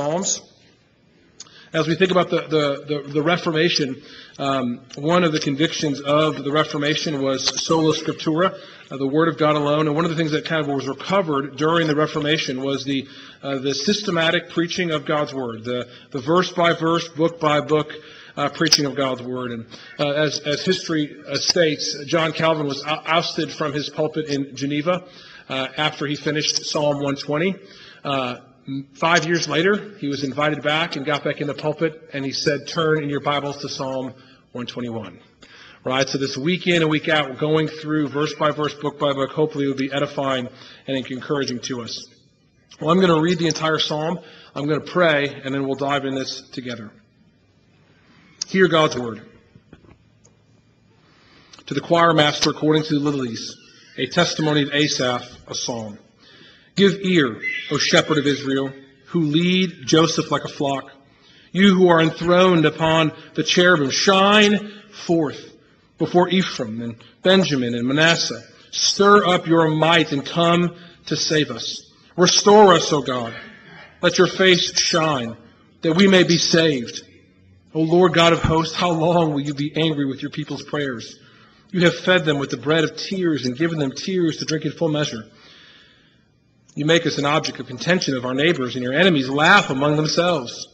Psalms. As we think about the, the, the, the Reformation, um, one of the convictions of the Reformation was sola scriptura, uh, the Word of God alone. And one of the things that kind of was recovered during the Reformation was the, uh, the systematic preaching of God's Word, the, the verse by verse, book by book uh, preaching of God's Word. And uh, as, as history uh, states, John Calvin was ousted from his pulpit in Geneva uh, after he finished Psalm 120. Five years later, he was invited back and got back in the pulpit, and he said, Turn in your Bibles to Psalm 121. Right? So this week in and week out, we're going through verse by verse, book by book, hopefully it will be edifying and encouraging to us. Well, I'm going to read the entire psalm. I'm going to pray, and then we'll dive in this together. Hear God's word. To the choir master, according to the Lilies, a testimony of Asaph, a psalm. Give ear, O shepherd of Israel, who lead Joseph like a flock. You who are enthroned upon the cherubim, shine forth before Ephraim and Benjamin and Manasseh. Stir up your might and come to save us. Restore us, O God. Let your face shine, that we may be saved. O Lord God of hosts, how long will you be angry with your people's prayers? You have fed them with the bread of tears and given them tears to drink in full measure. You make us an object of contention of our neighbors, and your enemies laugh among themselves.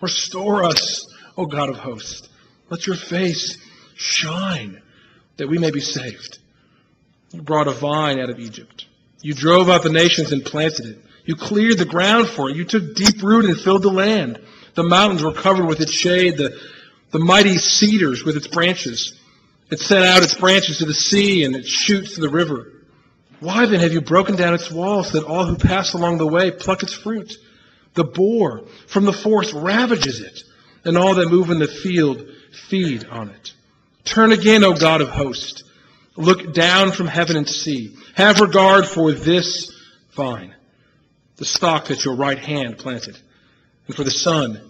Restore us, O God of hosts. Let your face shine, that we may be saved. You brought a vine out of Egypt. You drove out the nations and planted it. You cleared the ground for it. You took deep root and filled the land. The mountains were covered with its shade, the, the mighty cedars with its branches. It sent out its branches to the sea and its shoots to the river. Why then have you broken down its walls that all who pass along the way pluck its fruit? The boar from the forest ravages it, and all that move in the field feed on it. Turn again, O God of hosts. Look down from heaven and see. Have regard for this vine, the stock that your right hand planted, and for the son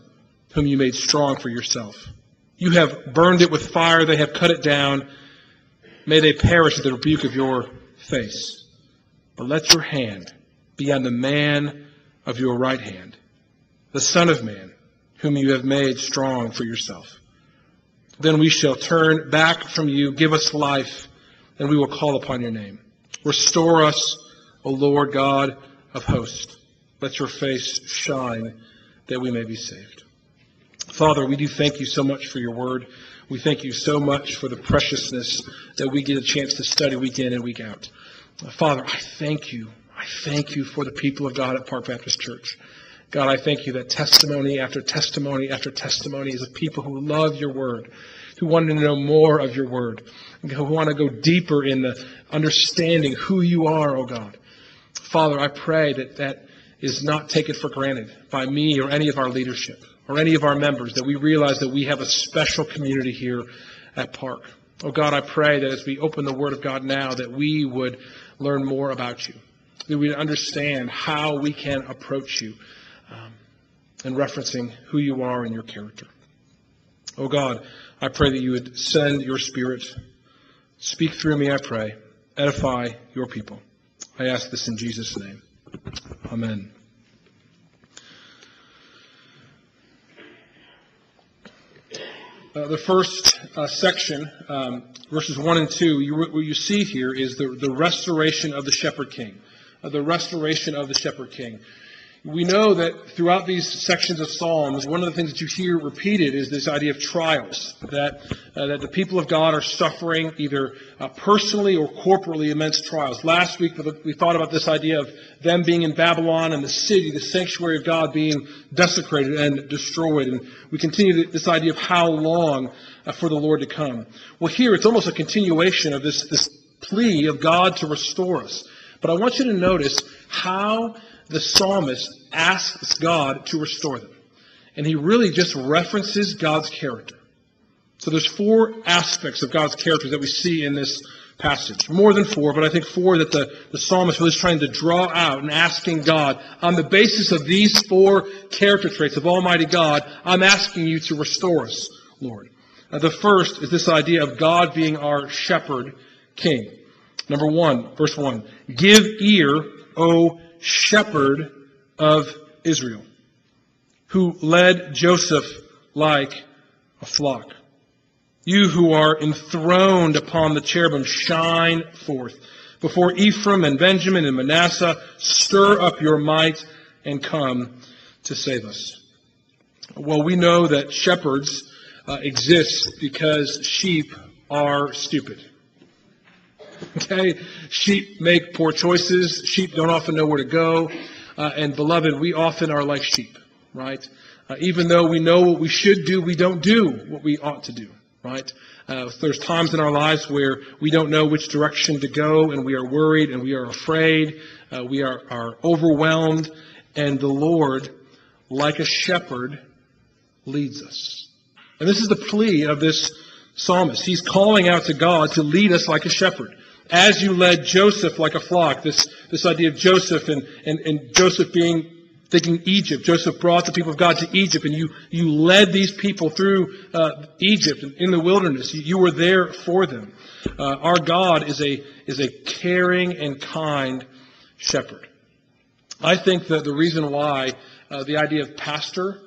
whom you made strong for yourself. You have burned it with fire, they have cut it down. May they perish at the rebuke of your face. But let your hand be on the man of your right hand, the Son of Man, whom you have made strong for yourself. Then we shall turn back from you, give us life, and we will call upon your name. Restore us, O Lord God of hosts. Let your face shine that we may be saved. Father, we do thank you so much for your word. We thank you so much for the preciousness that we get a chance to study week in and week out. Uh, Father, I thank you. I thank you for the people of God at Park Baptist Church. God, I thank you that testimony after testimony after testimony is of people who love your word, who want to know more of your word, who want to go deeper in the understanding who you are, oh God. Father, I pray that that is not taken for granted by me or any of our leadership or any of our members, that we realize that we have a special community here at Park. Oh God, I pray that as we open the Word of God now, that we would learn more about you, that we'd understand how we can approach you um, and referencing who you are and your character. Oh God, I pray that you would send your Spirit. Speak through me, I pray. Edify your people. I ask this in Jesus' name. Amen. Uh, the first uh, section, um, verses 1 and 2, you, what you see here is the, the restoration of the shepherd king. Uh, the restoration of the shepherd king. We know that throughout these sections of Psalms, one of the things that you hear repeated is this idea of trials, that, uh, that the people of God are suffering either uh, personally or corporately immense trials. Last week, we thought about this idea of them being in Babylon and the city, the sanctuary of God being desecrated and destroyed. And we continue this idea of how long uh, for the Lord to come. Well, here it's almost a continuation of this, this plea of God to restore us. But I want you to notice how the psalmist asks God to restore them. And he really just references God's character. So there's four aspects of God's character that we see in this passage. More than four, but I think four that the, the psalmist was trying to draw out and asking God, on the basis of these four character traits of Almighty God, I'm asking you to restore us, Lord. Uh, the first is this idea of God being our shepherd king. Number one, verse one. Give ear, O shepherd of Israel. who led Joseph like a flock. You who are enthroned upon the cherubim, shine forth. Before Ephraim and Benjamin and Manasseh, stir up your might and come to save us. Well, we know that shepherds uh, exist because sheep are stupid. Okay? Sheep make poor choices. Sheep don't often know where to go. Uh, and beloved, we often are like sheep, right? Uh, even though we know what we should do, we don't do what we ought to do right? Uh, there's times in our lives where we don't know which direction to go, and we are worried and we are afraid. Uh, we are, are overwhelmed, and the Lord, like a shepherd, leads us. And this is the plea of this psalmist. He's calling out to God to lead us like a shepherd. As you led Joseph like a flock, this, this idea of Joseph and, and, and Joseph being thinking Egypt. Joseph brought the people of God to Egypt, and you, you led these people through uh, Egypt in the wilderness. You, you were there for them. Uh, our God is a, is a caring and kind shepherd. I think that the reason why uh, the idea of pastor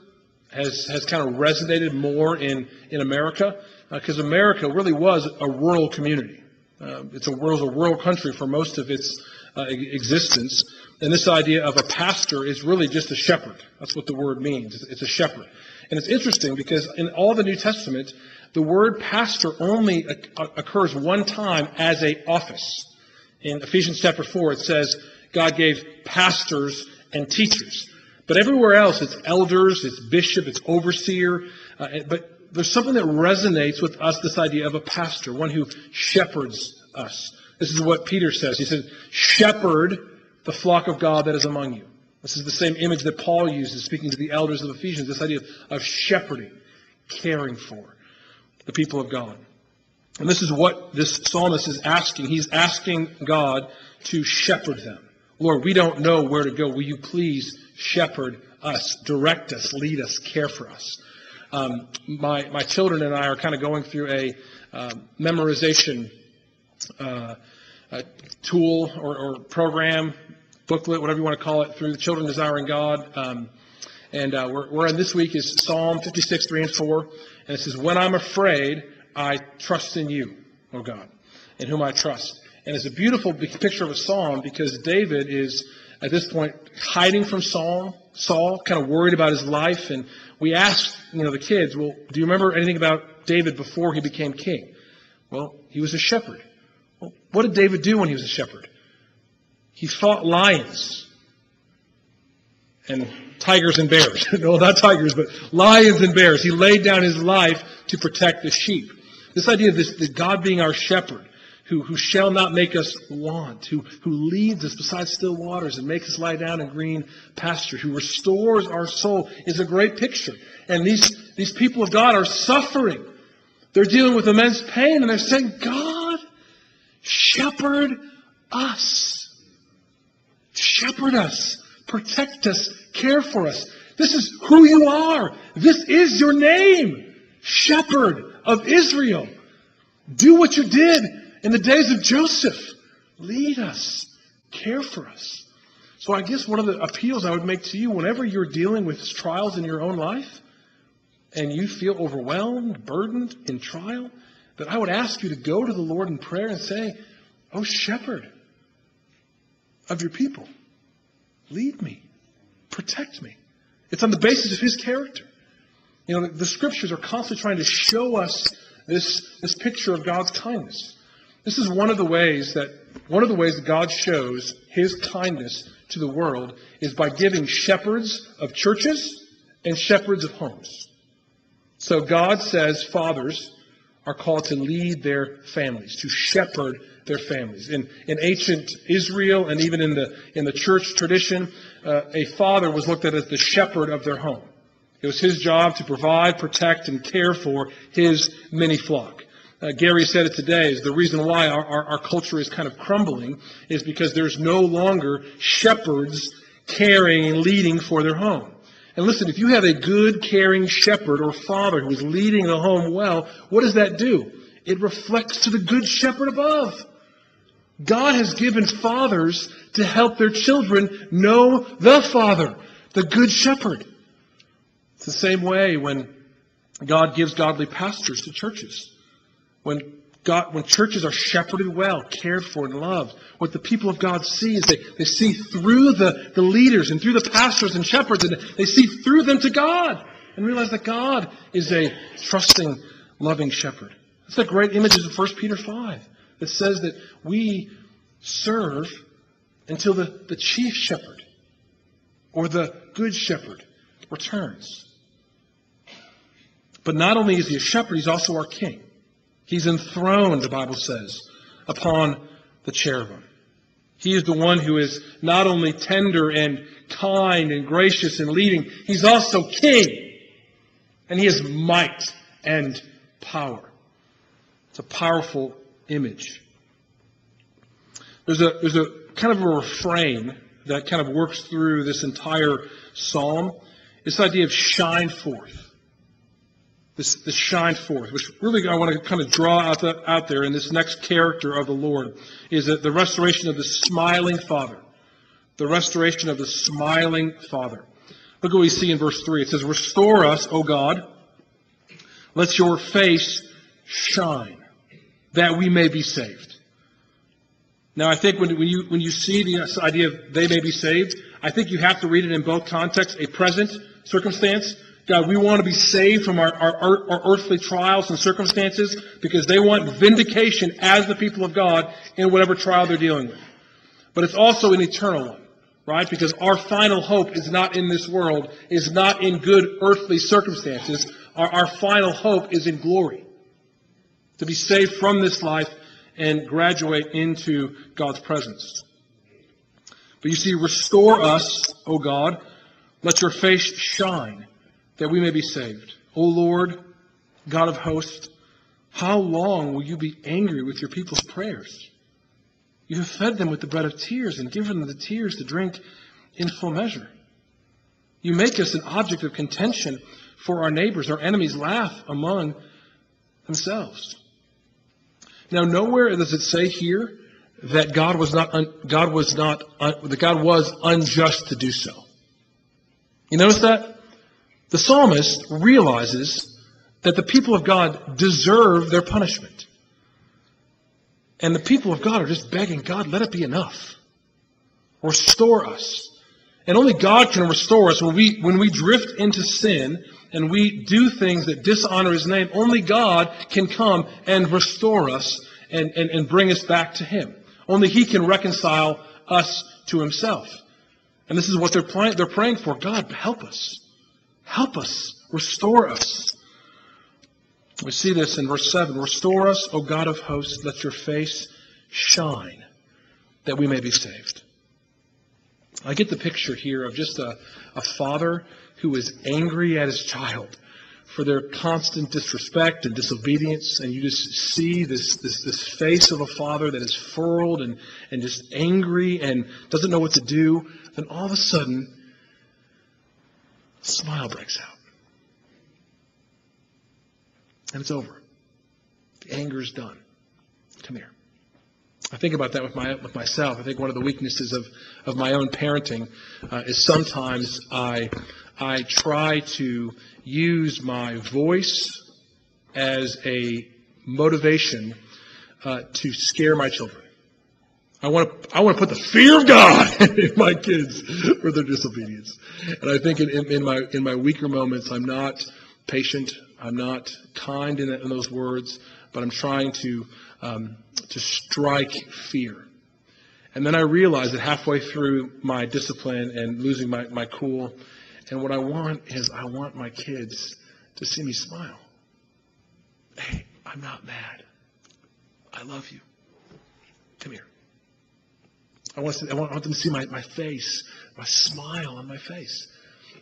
has, has kind of resonated more in, in America, because uh, America really was a rural community. Uh, it's a, world, a rural country for most of its uh, existence. And this idea of a pastor is really just a shepherd. That's what the word means. It's a shepherd. And it's interesting because in all the New Testament, the word pastor only occurs one time as a office. In Ephesians chapter 4, it says God gave pastors and teachers. But everywhere else, it's elders, it's bishop, it's overseer. Uh, but there's something that resonates with us, this idea of a pastor, one who shepherds us. This is what Peter says. He says, shepherd the flock of God that is among you. This is the same image that Paul uses speaking to the elders of Ephesians, this idea of shepherding, caring for the people of God. And this is what this psalmist is asking. He's asking God to shepherd them. Lord, we don't know where to go. Will you please shepherd us, direct us, lead us, care for us? Um, my, my children and I are kind of going through a uh, memorization uh, tool or, or, program booklet, whatever you want to call it, through the Children Desiring God. Um, and uh, we're, we're in this week is Psalm 56, 3 and 4. And it says, When I'm afraid, I trust in you, O God, in whom I trust. And it's a beautiful picture of a psalm because David is, at this point, hiding from Saul, Saul, kind of worried about his life. And we asked, you know, the kids, well, do you remember anything about David before he became king? Well, he was a shepherd. Well, what did David do when he was a shepherd? He fought lions and tigers and bears. no, not tigers, but lions and bears. He laid down his life to protect the sheep. This idea of this, God being our shepherd, who, who shall not make us want, who, who leads us beside still waters and makes us lie down in green pasture, who restores our soul, is a great picture. And these, these people of God are suffering. They're dealing with immense pain, and they're saying, God, shepherd us. Shepherd us, protect us, care for us. This is who you are. This is your name, Shepherd of Israel. Do what you did in the days of Joseph. Lead us, care for us. So I guess one of the appeals I would make to you whenever you're dealing with trials in your own life and you feel overwhelmed, burdened in trial, that I would ask you to go to the Lord in prayer and say, Oh, shepherd, of your people. Lead me. Protect me. It's on the basis of his character. You know, the, scriptures are constantly trying to show us this, this picture of God's kindness. This is one of the ways that one of the ways that God shows his kindness to the world is by giving shepherds of churches and shepherds of homes. So God says fathers are called to lead their families, to shepherd their families. In, in ancient Israel and even in the, in the church tradition, uh, a father was looked at as the shepherd of their home. It was his job to provide, protect, and care for his many flock. Uh, Gary said it today is the reason why our, our, our culture is kind of crumbling is because there's no longer shepherds caring and leading for their home. And listen, if you have a good, caring shepherd or father who is leading the home well, what does that do? It reflects to the good shepherd above. God has given fathers to help their children know the Father, the Good Shepherd. It's the same way when God gives godly pastors to churches. When God, when churches are shepherded well, cared for, and loved, what the people of God see is they, they see through the, the leaders and through the pastors and shepherds, and they see through them to God and realize that God is a trusting, loving shepherd. That's the great images of 1 Peter 5 that says that we serve until the, the chief shepherd or the good shepherd returns. But not only is he a shepherd, he's also our king. He's enthroned, the Bible says, upon the cherubim. He is the one who is not only tender and kind and gracious and leading, he's also king. And he has might and power. It's a powerful image. There's a, there's a kind of a refrain that kind of works through this entire psalm. The idea of shine forth this, this shine forth, which really I want to kind of draw out, the, out there in this next character of the Lord, is that the restoration of the smiling Father. The restoration of the smiling Father. Look what we see in verse 3. It says, Restore us, O God. Let your face shine, that we may be saved. Now, I think when, when, you, when you see the idea of they may be saved, I think you have to read it in both contexts a present circumstance God, we want to be saved from our, our, our, earthly trials and circumstances because they want vindication as the people of God in whatever trial they're dealing with. But it's also an eternal one, right? Because our final hope is not in this world, is not in good earthly circumstances. Our, our final hope is in glory. To be saved from this life and graduate into God's presence. But you see, restore us, O God. Let your face shine that we may be saved. O Lord, God of hosts, how long will you be angry with your people's prayers? You have fed them with the bread of tears and given them the tears to drink in full measure. You make us an object of contention for our neighbors. Our enemies laugh among themselves. Now, nowhere does it say here that God was not un, God was not un, that God was unjust to do so. You notice that? The psalmist realizes that the people of God deserve their punishment. And the people of God are just begging, God, let it be enough. Restore us. And only God can restore us when we, when we drift into sin and we do things that dishonor His name. Only God can come and restore us and, and, and bring us back to Him. Only He can reconcile us to Himself. And this is what they're, praying, they're praying for. God, help us. Help us. Restore us. We see this in verse 7. Restore us, O God of hosts, let your face shine, that we may be saved. I get the picture here of just a, a father who is angry at his child for their constant disrespect and disobedience, and you just see this, this, this face of a father that is furrowed and, and just angry and doesn't know what to do, then all of a sudden smile breaks out. And it's over. The anger is done. Come here. I think about that with my with myself. I think one of the weaknesses of, of my own parenting uh, is sometimes I I try to use my voice as a motivation uh, to scare my children. I want to, I want to put the fear of God in my kids for their disobedience. And I think in, in, in, my, in my weaker moments, I'm not patient. I'm not kind in, in those words, but I'm trying to, um, to strike fear. And then I realize that halfway through my discipline and losing my, my cool, and what I want is I want my kids to see me smile. Hey, I'm not mad. I love you. Come here. I want, to, I want them to see my, my face, my smile on my face.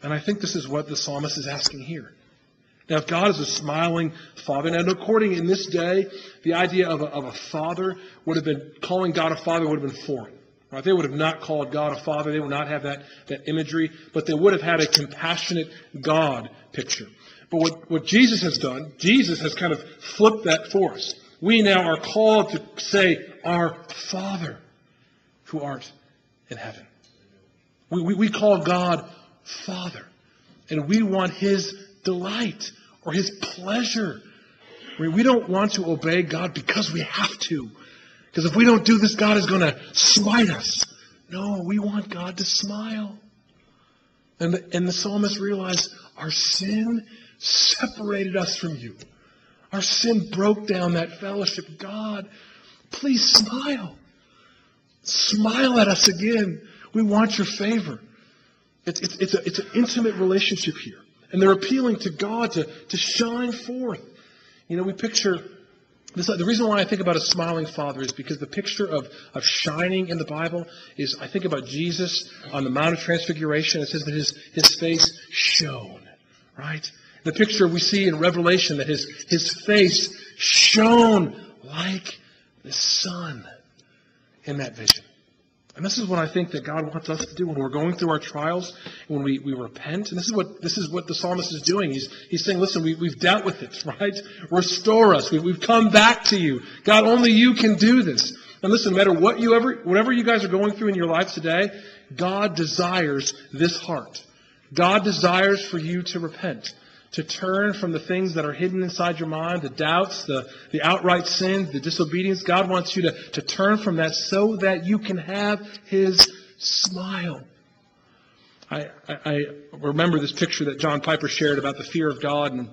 And I think this is what the psalmist is asking here. Now, if God is a smiling father, and according in this day, the idea of a, of a father would have been, calling God a father would have been foreign. Right? They would have not called God a father. They would not have that, that imagery, but they would have had a compassionate God picture. But what, what Jesus has done, Jesus has kind of flipped that for us. We now are called to say, Our Father who art in heaven. We, we, we call God Father. And we want his delight or his pleasure. We don't want to obey God because we have to. Because if we don't do this, God is going to smite us. No, we want God to smile. And the, and the psalmist realized our sin separated us from you. Our sin broke down that fellowship. God, please smile. Smile at us again. We want your favor. It's, it's, it's, a, it's an intimate relationship here. And they're appealing to God to, to shine forth. You know, we picture this, the reason why I think about a smiling father is because the picture of, of shining in the Bible is I think about Jesus on the Mount of Transfiguration. It says that his, his face shone, right? The picture we see in Revelation that his, his face shone like the sun in that vision. And this is what I think that God wants us to do when we're going through our trials, when we, we repent. And this is what this is what the psalmist is doing. He's, he's saying, listen, we, we've dealt with it, right? Restore us. We, we've come back to you. God, only you can do this. And listen, no matter what you ever, whatever you guys are going through in your life today, God desires this heart. God desires for you to repent to turn from the things that are hidden inside your mind, the doubts, the, the outright sins, the disobedience. God wants you to, to turn from that so that you can have His smile. I, I, I remember this picture that John Piper shared about the fear of God, and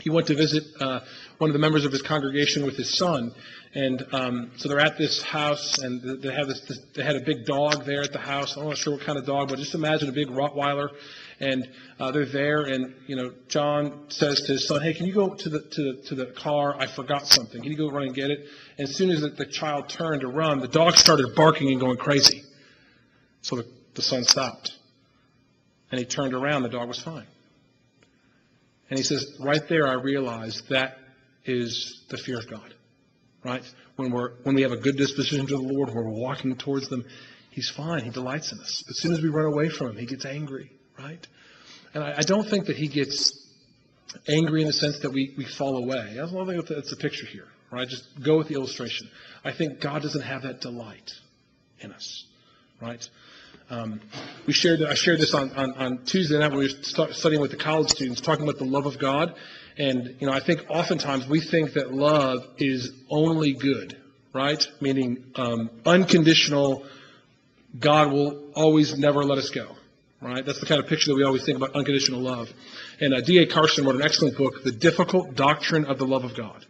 he went to visit uh, one of the members of his congregation with his son, and um, so they're at this house, and they have this, this, They had a big dog there at the house. I'm not sure what kind of dog, but just imagine a big Rottweiler and uh, they're there, and you know, John says to his son, "Hey, can you go to the to the, to the car? I forgot something. Can you go run and get it?" And as soon as the, the child turned to run, the dog started barking and going crazy. So the, the son stopped, and he turned around. The dog was fine. And he says, right there, I realized that is the fear of God. Right? When we're when we have a good disposition to the Lord, when we're walking towards them, He's fine. He delights in us. As soon as we run away from Him, He gets angry right? And I, I don't think that he gets angry in the sense that we, we fall away. I don't think that's the picture here, right? Just go with the illustration. I think God doesn't have that delight in us, right? Um, we shared, I shared this on, on, on Tuesday night when we were studying with the college students, talking about the love of God. And, you know, I think oftentimes we think that love is only good, right? Meaning um, unconditional, God will always never let us go right? That's the kind of picture that we always think about unconditional love. And uh, D.A. Carson wrote an excellent book, The Difficult Doctrine of the Love of God.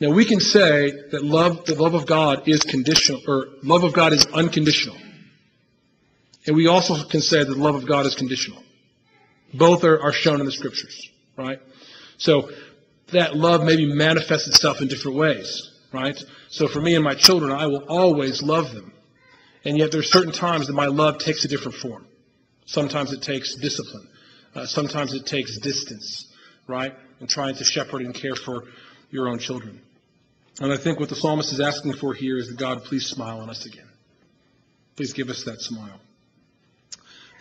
Now we can say that love, the love of God is conditional, or love of God is unconditional. And we also can say that the love of God is conditional. Both are, are shown in the scriptures, right? So that love maybe manifests itself in different ways, right? So for me and my children, I will always love them. And yet there's certain times that my love takes a different form. Sometimes it takes discipline. Uh, sometimes it takes distance, right? And trying to shepherd and care for your own children. And I think what the psalmist is asking for here is that God, please smile on us again. Please give us that smile.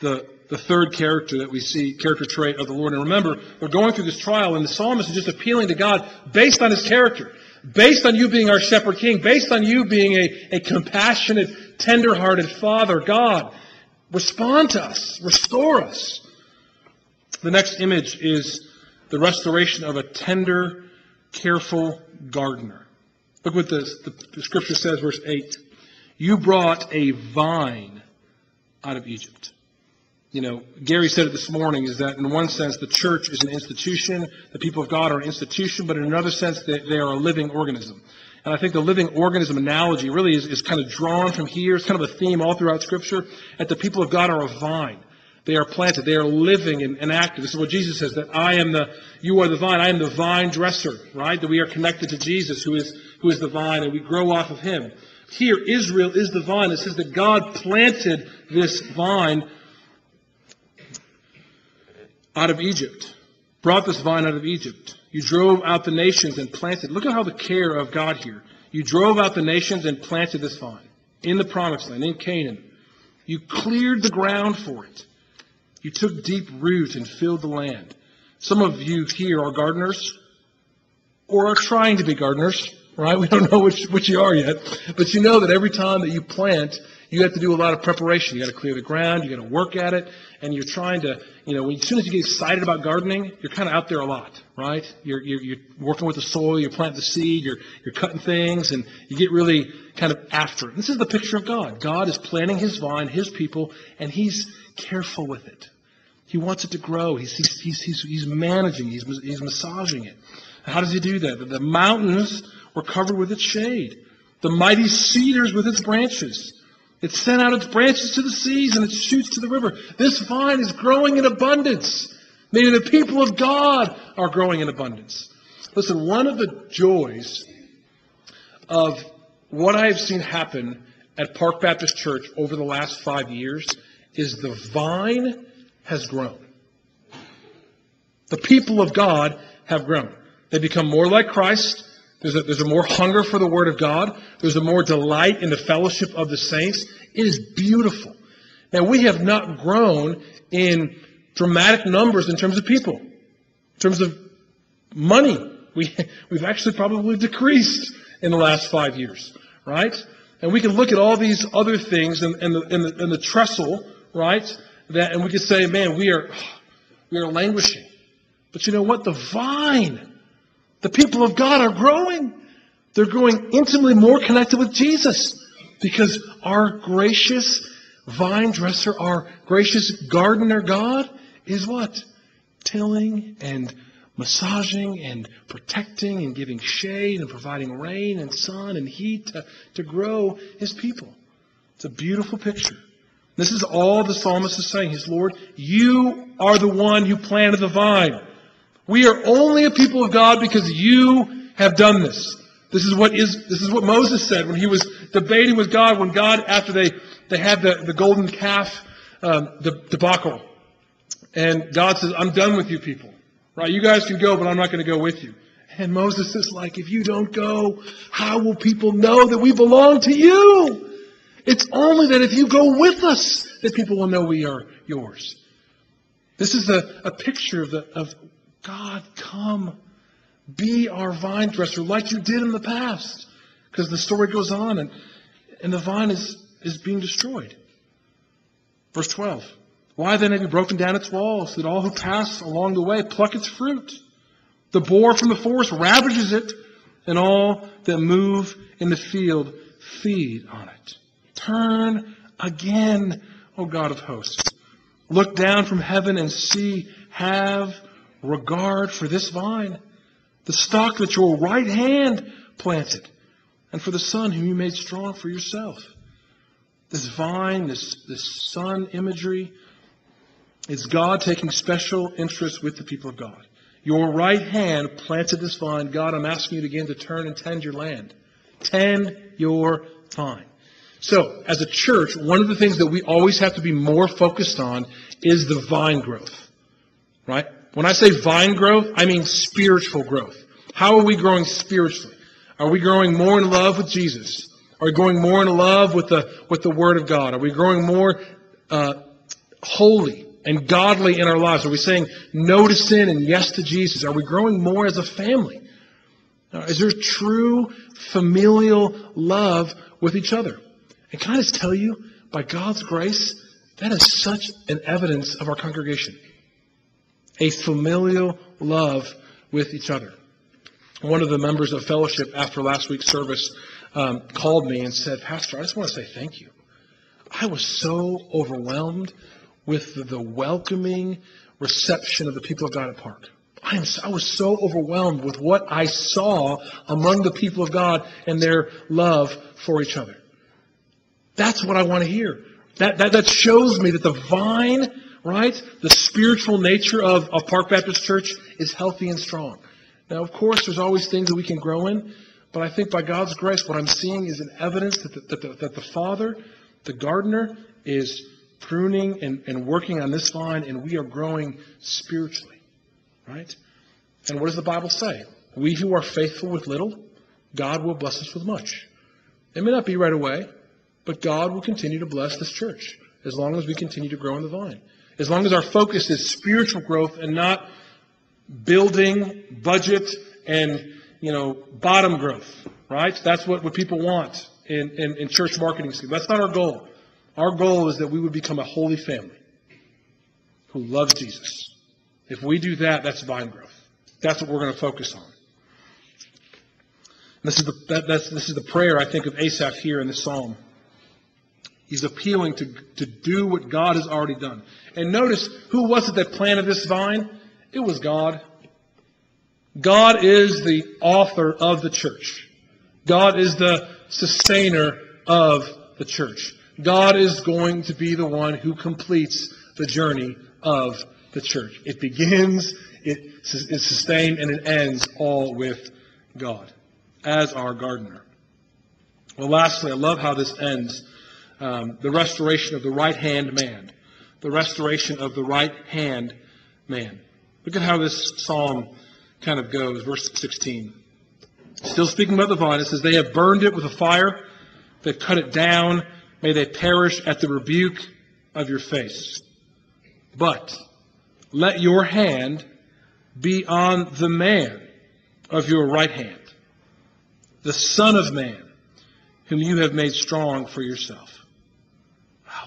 The, the third character that we see, character trait of the Lord. And remember, we're going through this trial, and the psalmist is just appealing to God based on his character, based on you being our shepherd king, based on you being a, a compassionate, tender-hearted father, God. Respond to us. Restore us. The next image is the restoration of a tender, careful gardener. Look what the, the, the scripture says, verse 8. You brought a vine out of Egypt. You know, Gary said it this morning is that in one sense the church is an institution, the people of God are an institution, but in another sense they, they are a living organism. And I think the living organism analogy really is, is kind of drawn from here. It's kind of a theme all throughout Scripture. That the people of God are a vine. They are planted. They are living and, and, active. This is what Jesus says, that I am the, you are the vine. I am the vine dresser, right? That we are connected to Jesus, who is, who is the vine, and we grow off of him. Here, Israel is the vine. It says that God planted this vine out of Egypt, brought this vine out of Egypt. You drove out the nations and planted. Look at how the care of God here. You drove out the nations and planted this vine in the promised land, in Canaan. You cleared the ground for it. You took deep root and filled the land. Some of you here are gardeners or are trying to be gardeners, right? We don't know which, which you are yet. But you know that every time that you plant, you have to do a lot of preparation. You got to clear the ground, you got to work at it, and you're trying to, you know, as soon as you get excited about gardening, you're kind of out there a lot, right? You're, you're, you're working with the soil, you're planting the seed, you're, you're cutting things, and you get really kind of after it. This is the picture of God. God is planting his vine, his people, and he's careful with it. He wants it to grow. He's, he's, he's, he's, he's managing, he's, he's massaging it. How does he do that? The mountains were covered with its shade, the mighty cedars with its branches. It sent out its branches to the seas and its shoots to the river. This vine is growing in abundance. Maybe the people of God are growing in abundance. Listen, one of the joys of what I have seen happen at Park Baptist Church over the last five years is the vine has grown. The people of God have grown. They become more like Christ. There's a, there's a more hunger for the Word of God. There's a more delight in the fellowship of the saints. It is beautiful. Now, we have not grown in dramatic numbers in terms of people, in terms of money. We, we've actually probably decreased in the last five years, right? And we can look at all these other things and, and, the, and, the, and the trestle, right? That, and we can say, man, we are, we are languishing. But you know what? The vine the people of God are growing. They're growing intimately more connected with Jesus because our gracious vine dresser, our gracious gardener God is what? Tilling and massaging and protecting and giving shade and providing rain and sun and heat to, to grow his people. It's a beautiful picture. This is all the psalmist is saying. He's Lord, you are the one who planted the vine. We are only a people of God because you have done this. This is what is this is what Moses said when he was debating with God when God after they they had the, the golden calf um, the debacle, and God says, "I'm done with you people. Right? You guys can go, but I'm not going to go with you." And Moses is like, "If you don't go, how will people know that we belong to you? It's only that if you go with us that people will know we are yours." This is a, a picture of the of God, come. Be our vine dresser like you did in the past. Because the story goes on and, and the vine is, is being destroyed. Verse 12. Why then have you broken down its walls, that all who pass along the way pluck its fruit? The boar from the forest ravages it, and all that move in the field feed on it. Turn again, O God of hosts. Look down from heaven and see, have regard for this vine, the stock that your right hand planted, and for the son whom you made strong for yourself. This vine, this, this son imagery, is God taking special interest with the people of God. Your right hand planted this vine. God, I'm asking you again to turn and tend your land. Tend your vine. So, as a church, one of the things that we always have to be more focused on is the vine growth. Right? When I say vine growth, I mean spiritual growth. How are we growing spiritually? Are we growing more in love with Jesus? Are we growing more in love with the with the Word of God? Are we growing more uh, holy and godly in our lives? Are we saying no to sin and yes to Jesus? Are we growing more as a family? Is there true familial love with each other? And can I just tell you, by God's grace, that is such an evidence of our congregation a familial love with each other. One of the members of fellowship after last week's service um, called me and said, Pastor, I just want to say thank you. I was so overwhelmed with the, the welcoming reception of the people of God at Park. I, am, I was so overwhelmed with what I saw among the people of God and their love for each other. That's what I want to hear. That, that, that shows me that the vine right? The spiritual nature of, of Park Baptist Church is healthy and strong. Now, of course, there's always things that we can grow in, but I think by God's grace, what I'm seeing is an evidence that the, that the, that the Father, the gardener, is pruning and, and working on this vine, and we are growing spiritually, right? And what does the Bible say? We who are faithful with little, God will bless us with much. It may not be right away, but God will continue to bless this church as long as we continue to grow in the vine. As long as our focus is spiritual growth and not building, budget, and you know, bottom growth, right? That's what, what people want in, in, in church marketing scheme. That's not our goal. Our goal is that we would become a holy family who loves Jesus. If we do that, that's vine growth. That's what we're going to focus on. This is the, that, that's, this is the prayer, I think, of Asaph here in the psalm. He's appealing to, to do what God has already done. And notice, who was it that planted this vine? It was God. God is the author of the church. God is the sustainer of the church. God is going to be the one who completes the journey of the church. It begins, it is sustained, and it ends all with God as our gardener. Well, lastly, I love how this ends. Um, the restoration of the right hand man. The restoration of the right hand man. Look at how this psalm kind of goes. Verse 16. Still speaking about the vine, it says, They have burned it with a fire, they've cut it down. May they perish at the rebuke of your face. But let your hand be on the man of your right hand, the Son of Man, whom you have made strong for yourself.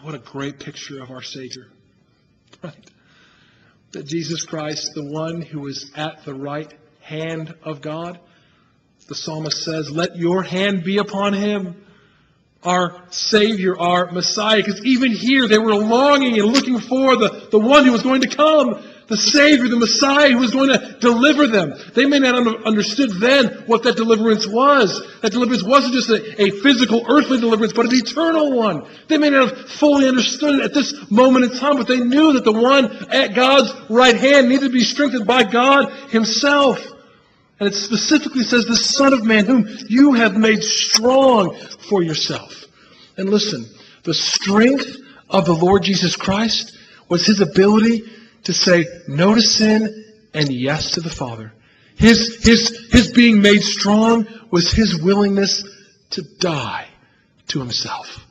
What a great picture of our Savior. Right? That Jesus Christ, the one who is at the right hand of God, the psalmist says, Let your hand be upon him our Savior, our Messiah. Because even here they were longing and looking for the, the one who was going to come, the Savior, the Messiah who was going to deliver them. They may not have understood then what that deliverance was. That deliverance wasn't just a, a physical, earthly deliverance, but an eternal one. They may not have fully understood it at this moment in time, but they knew that the one at God's right hand needed to be strengthened by God Himself. And it specifically says, the Son of Man, whom you have made strong for yourself. And listen, the strength of the Lord Jesus Christ was his ability to say no to sin and yes to the Father. His, his, his being made strong was his willingness to die to himself.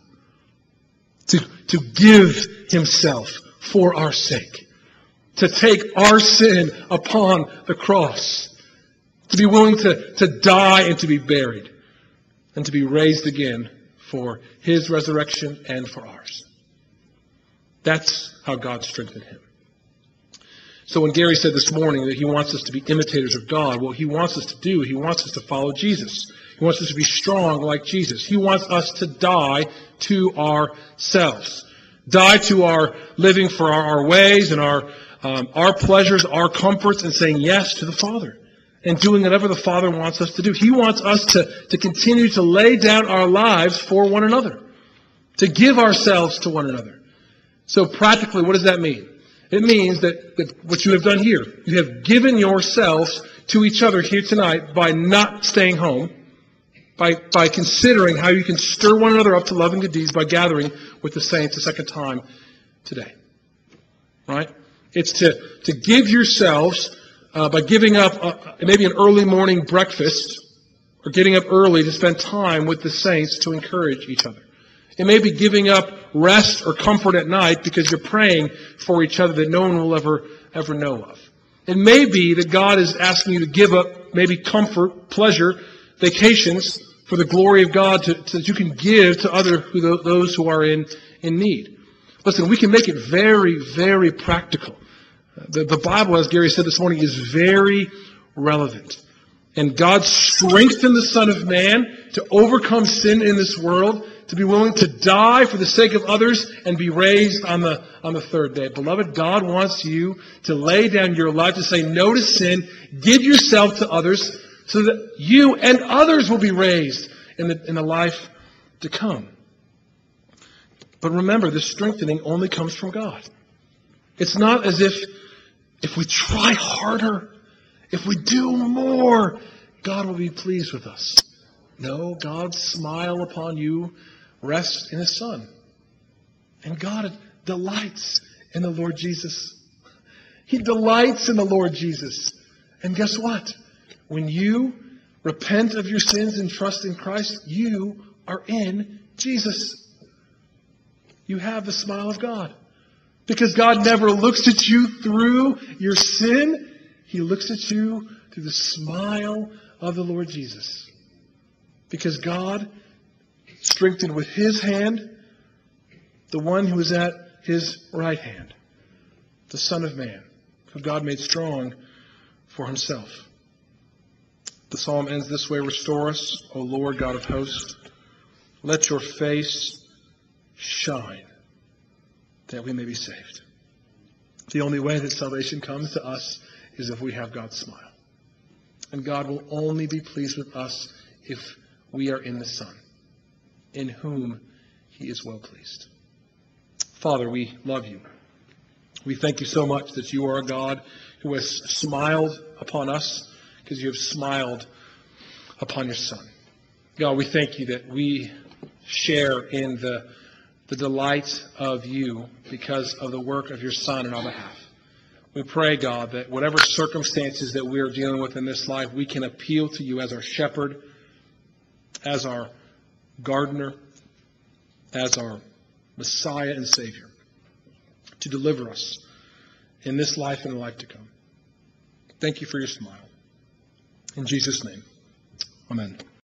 To, to give himself for our sake. To take our sin upon the cross to be willing to, to die and to be buried, and to be raised again for his resurrection and for ours. That's how God strengthened him. So when Gary said this morning that he wants us to be imitators of God, what he wants us to do, he wants us to follow Jesus. He wants us to be strong like Jesus. He wants us to die to ourselves. Die to our living for our, our ways and our, um, our pleasures, our comforts, and saying yes to the Father and doing whatever the Father wants us to do. He wants us to, to continue to lay down our lives for one another, to give ourselves to one another. So practically, what does that mean? It means that, that what you have done here, you have given yourselves to each other here tonight by not staying home, by, by considering how you can stir one another up to loving good deeds by gathering with the saints a second time today. Right? It's to, to give yourselves uh, by giving up uh, maybe an early morning breakfast or getting up early to spend time with the saints to encourage each other. It may be giving up rest or comfort at night because you're praying for each other that no one will ever, ever know of. It may be that God is asking you to give up maybe comfort, pleasure, vacations for the glory of God to, to, that you can give to other who, those who are in, in need. Listen, we can make it very, very practical. The, the Bible, as Gary said this morning, is very relevant. And God strengthened the Son of Man to overcome sin in this world, to be willing to die for the sake of others and be raised on the, on the third day. Beloved, God wants you to lay down your life, to say no to sin, give yourself to others, so that you and others will be raised in the, in the life to come. But remember, this strengthening only comes from God. It's not as if if we try harder, if we do more, God will be pleased with us. No, God's smile upon you rests in His Son. And God delights in the Lord Jesus. He delights in the Lord Jesus. And guess what? When you repent of your sins and trust in Christ, you are in Jesus. You have the smile of God. Because God never looks at you through your sin. He looks at you through the smile of the Lord Jesus. Because God strengthened with his hand the one who is at his right hand, the Son of Man, who God made strong for himself. The psalm ends this way Restore us, O Lord God of hosts. Let your face shine that we may be saved. The only way that salvation comes to us is if we have God's smile. And God will only be pleased with us if we are in the Son, in whom he is well pleased. Father, we love you. We thank you so much that you are a God who has smiled upon us because you have smiled upon your Son. God, we thank you that we share in the, the delight of you because of the work of your Son in our behalf. We pray, God, that whatever circumstances that we are dealing with in this life, we can appeal to you as our shepherd, as our gardener, as our Messiah and Savior, to deliver us in this life and the life to come. Thank you for your smile. In Jesus' name, amen.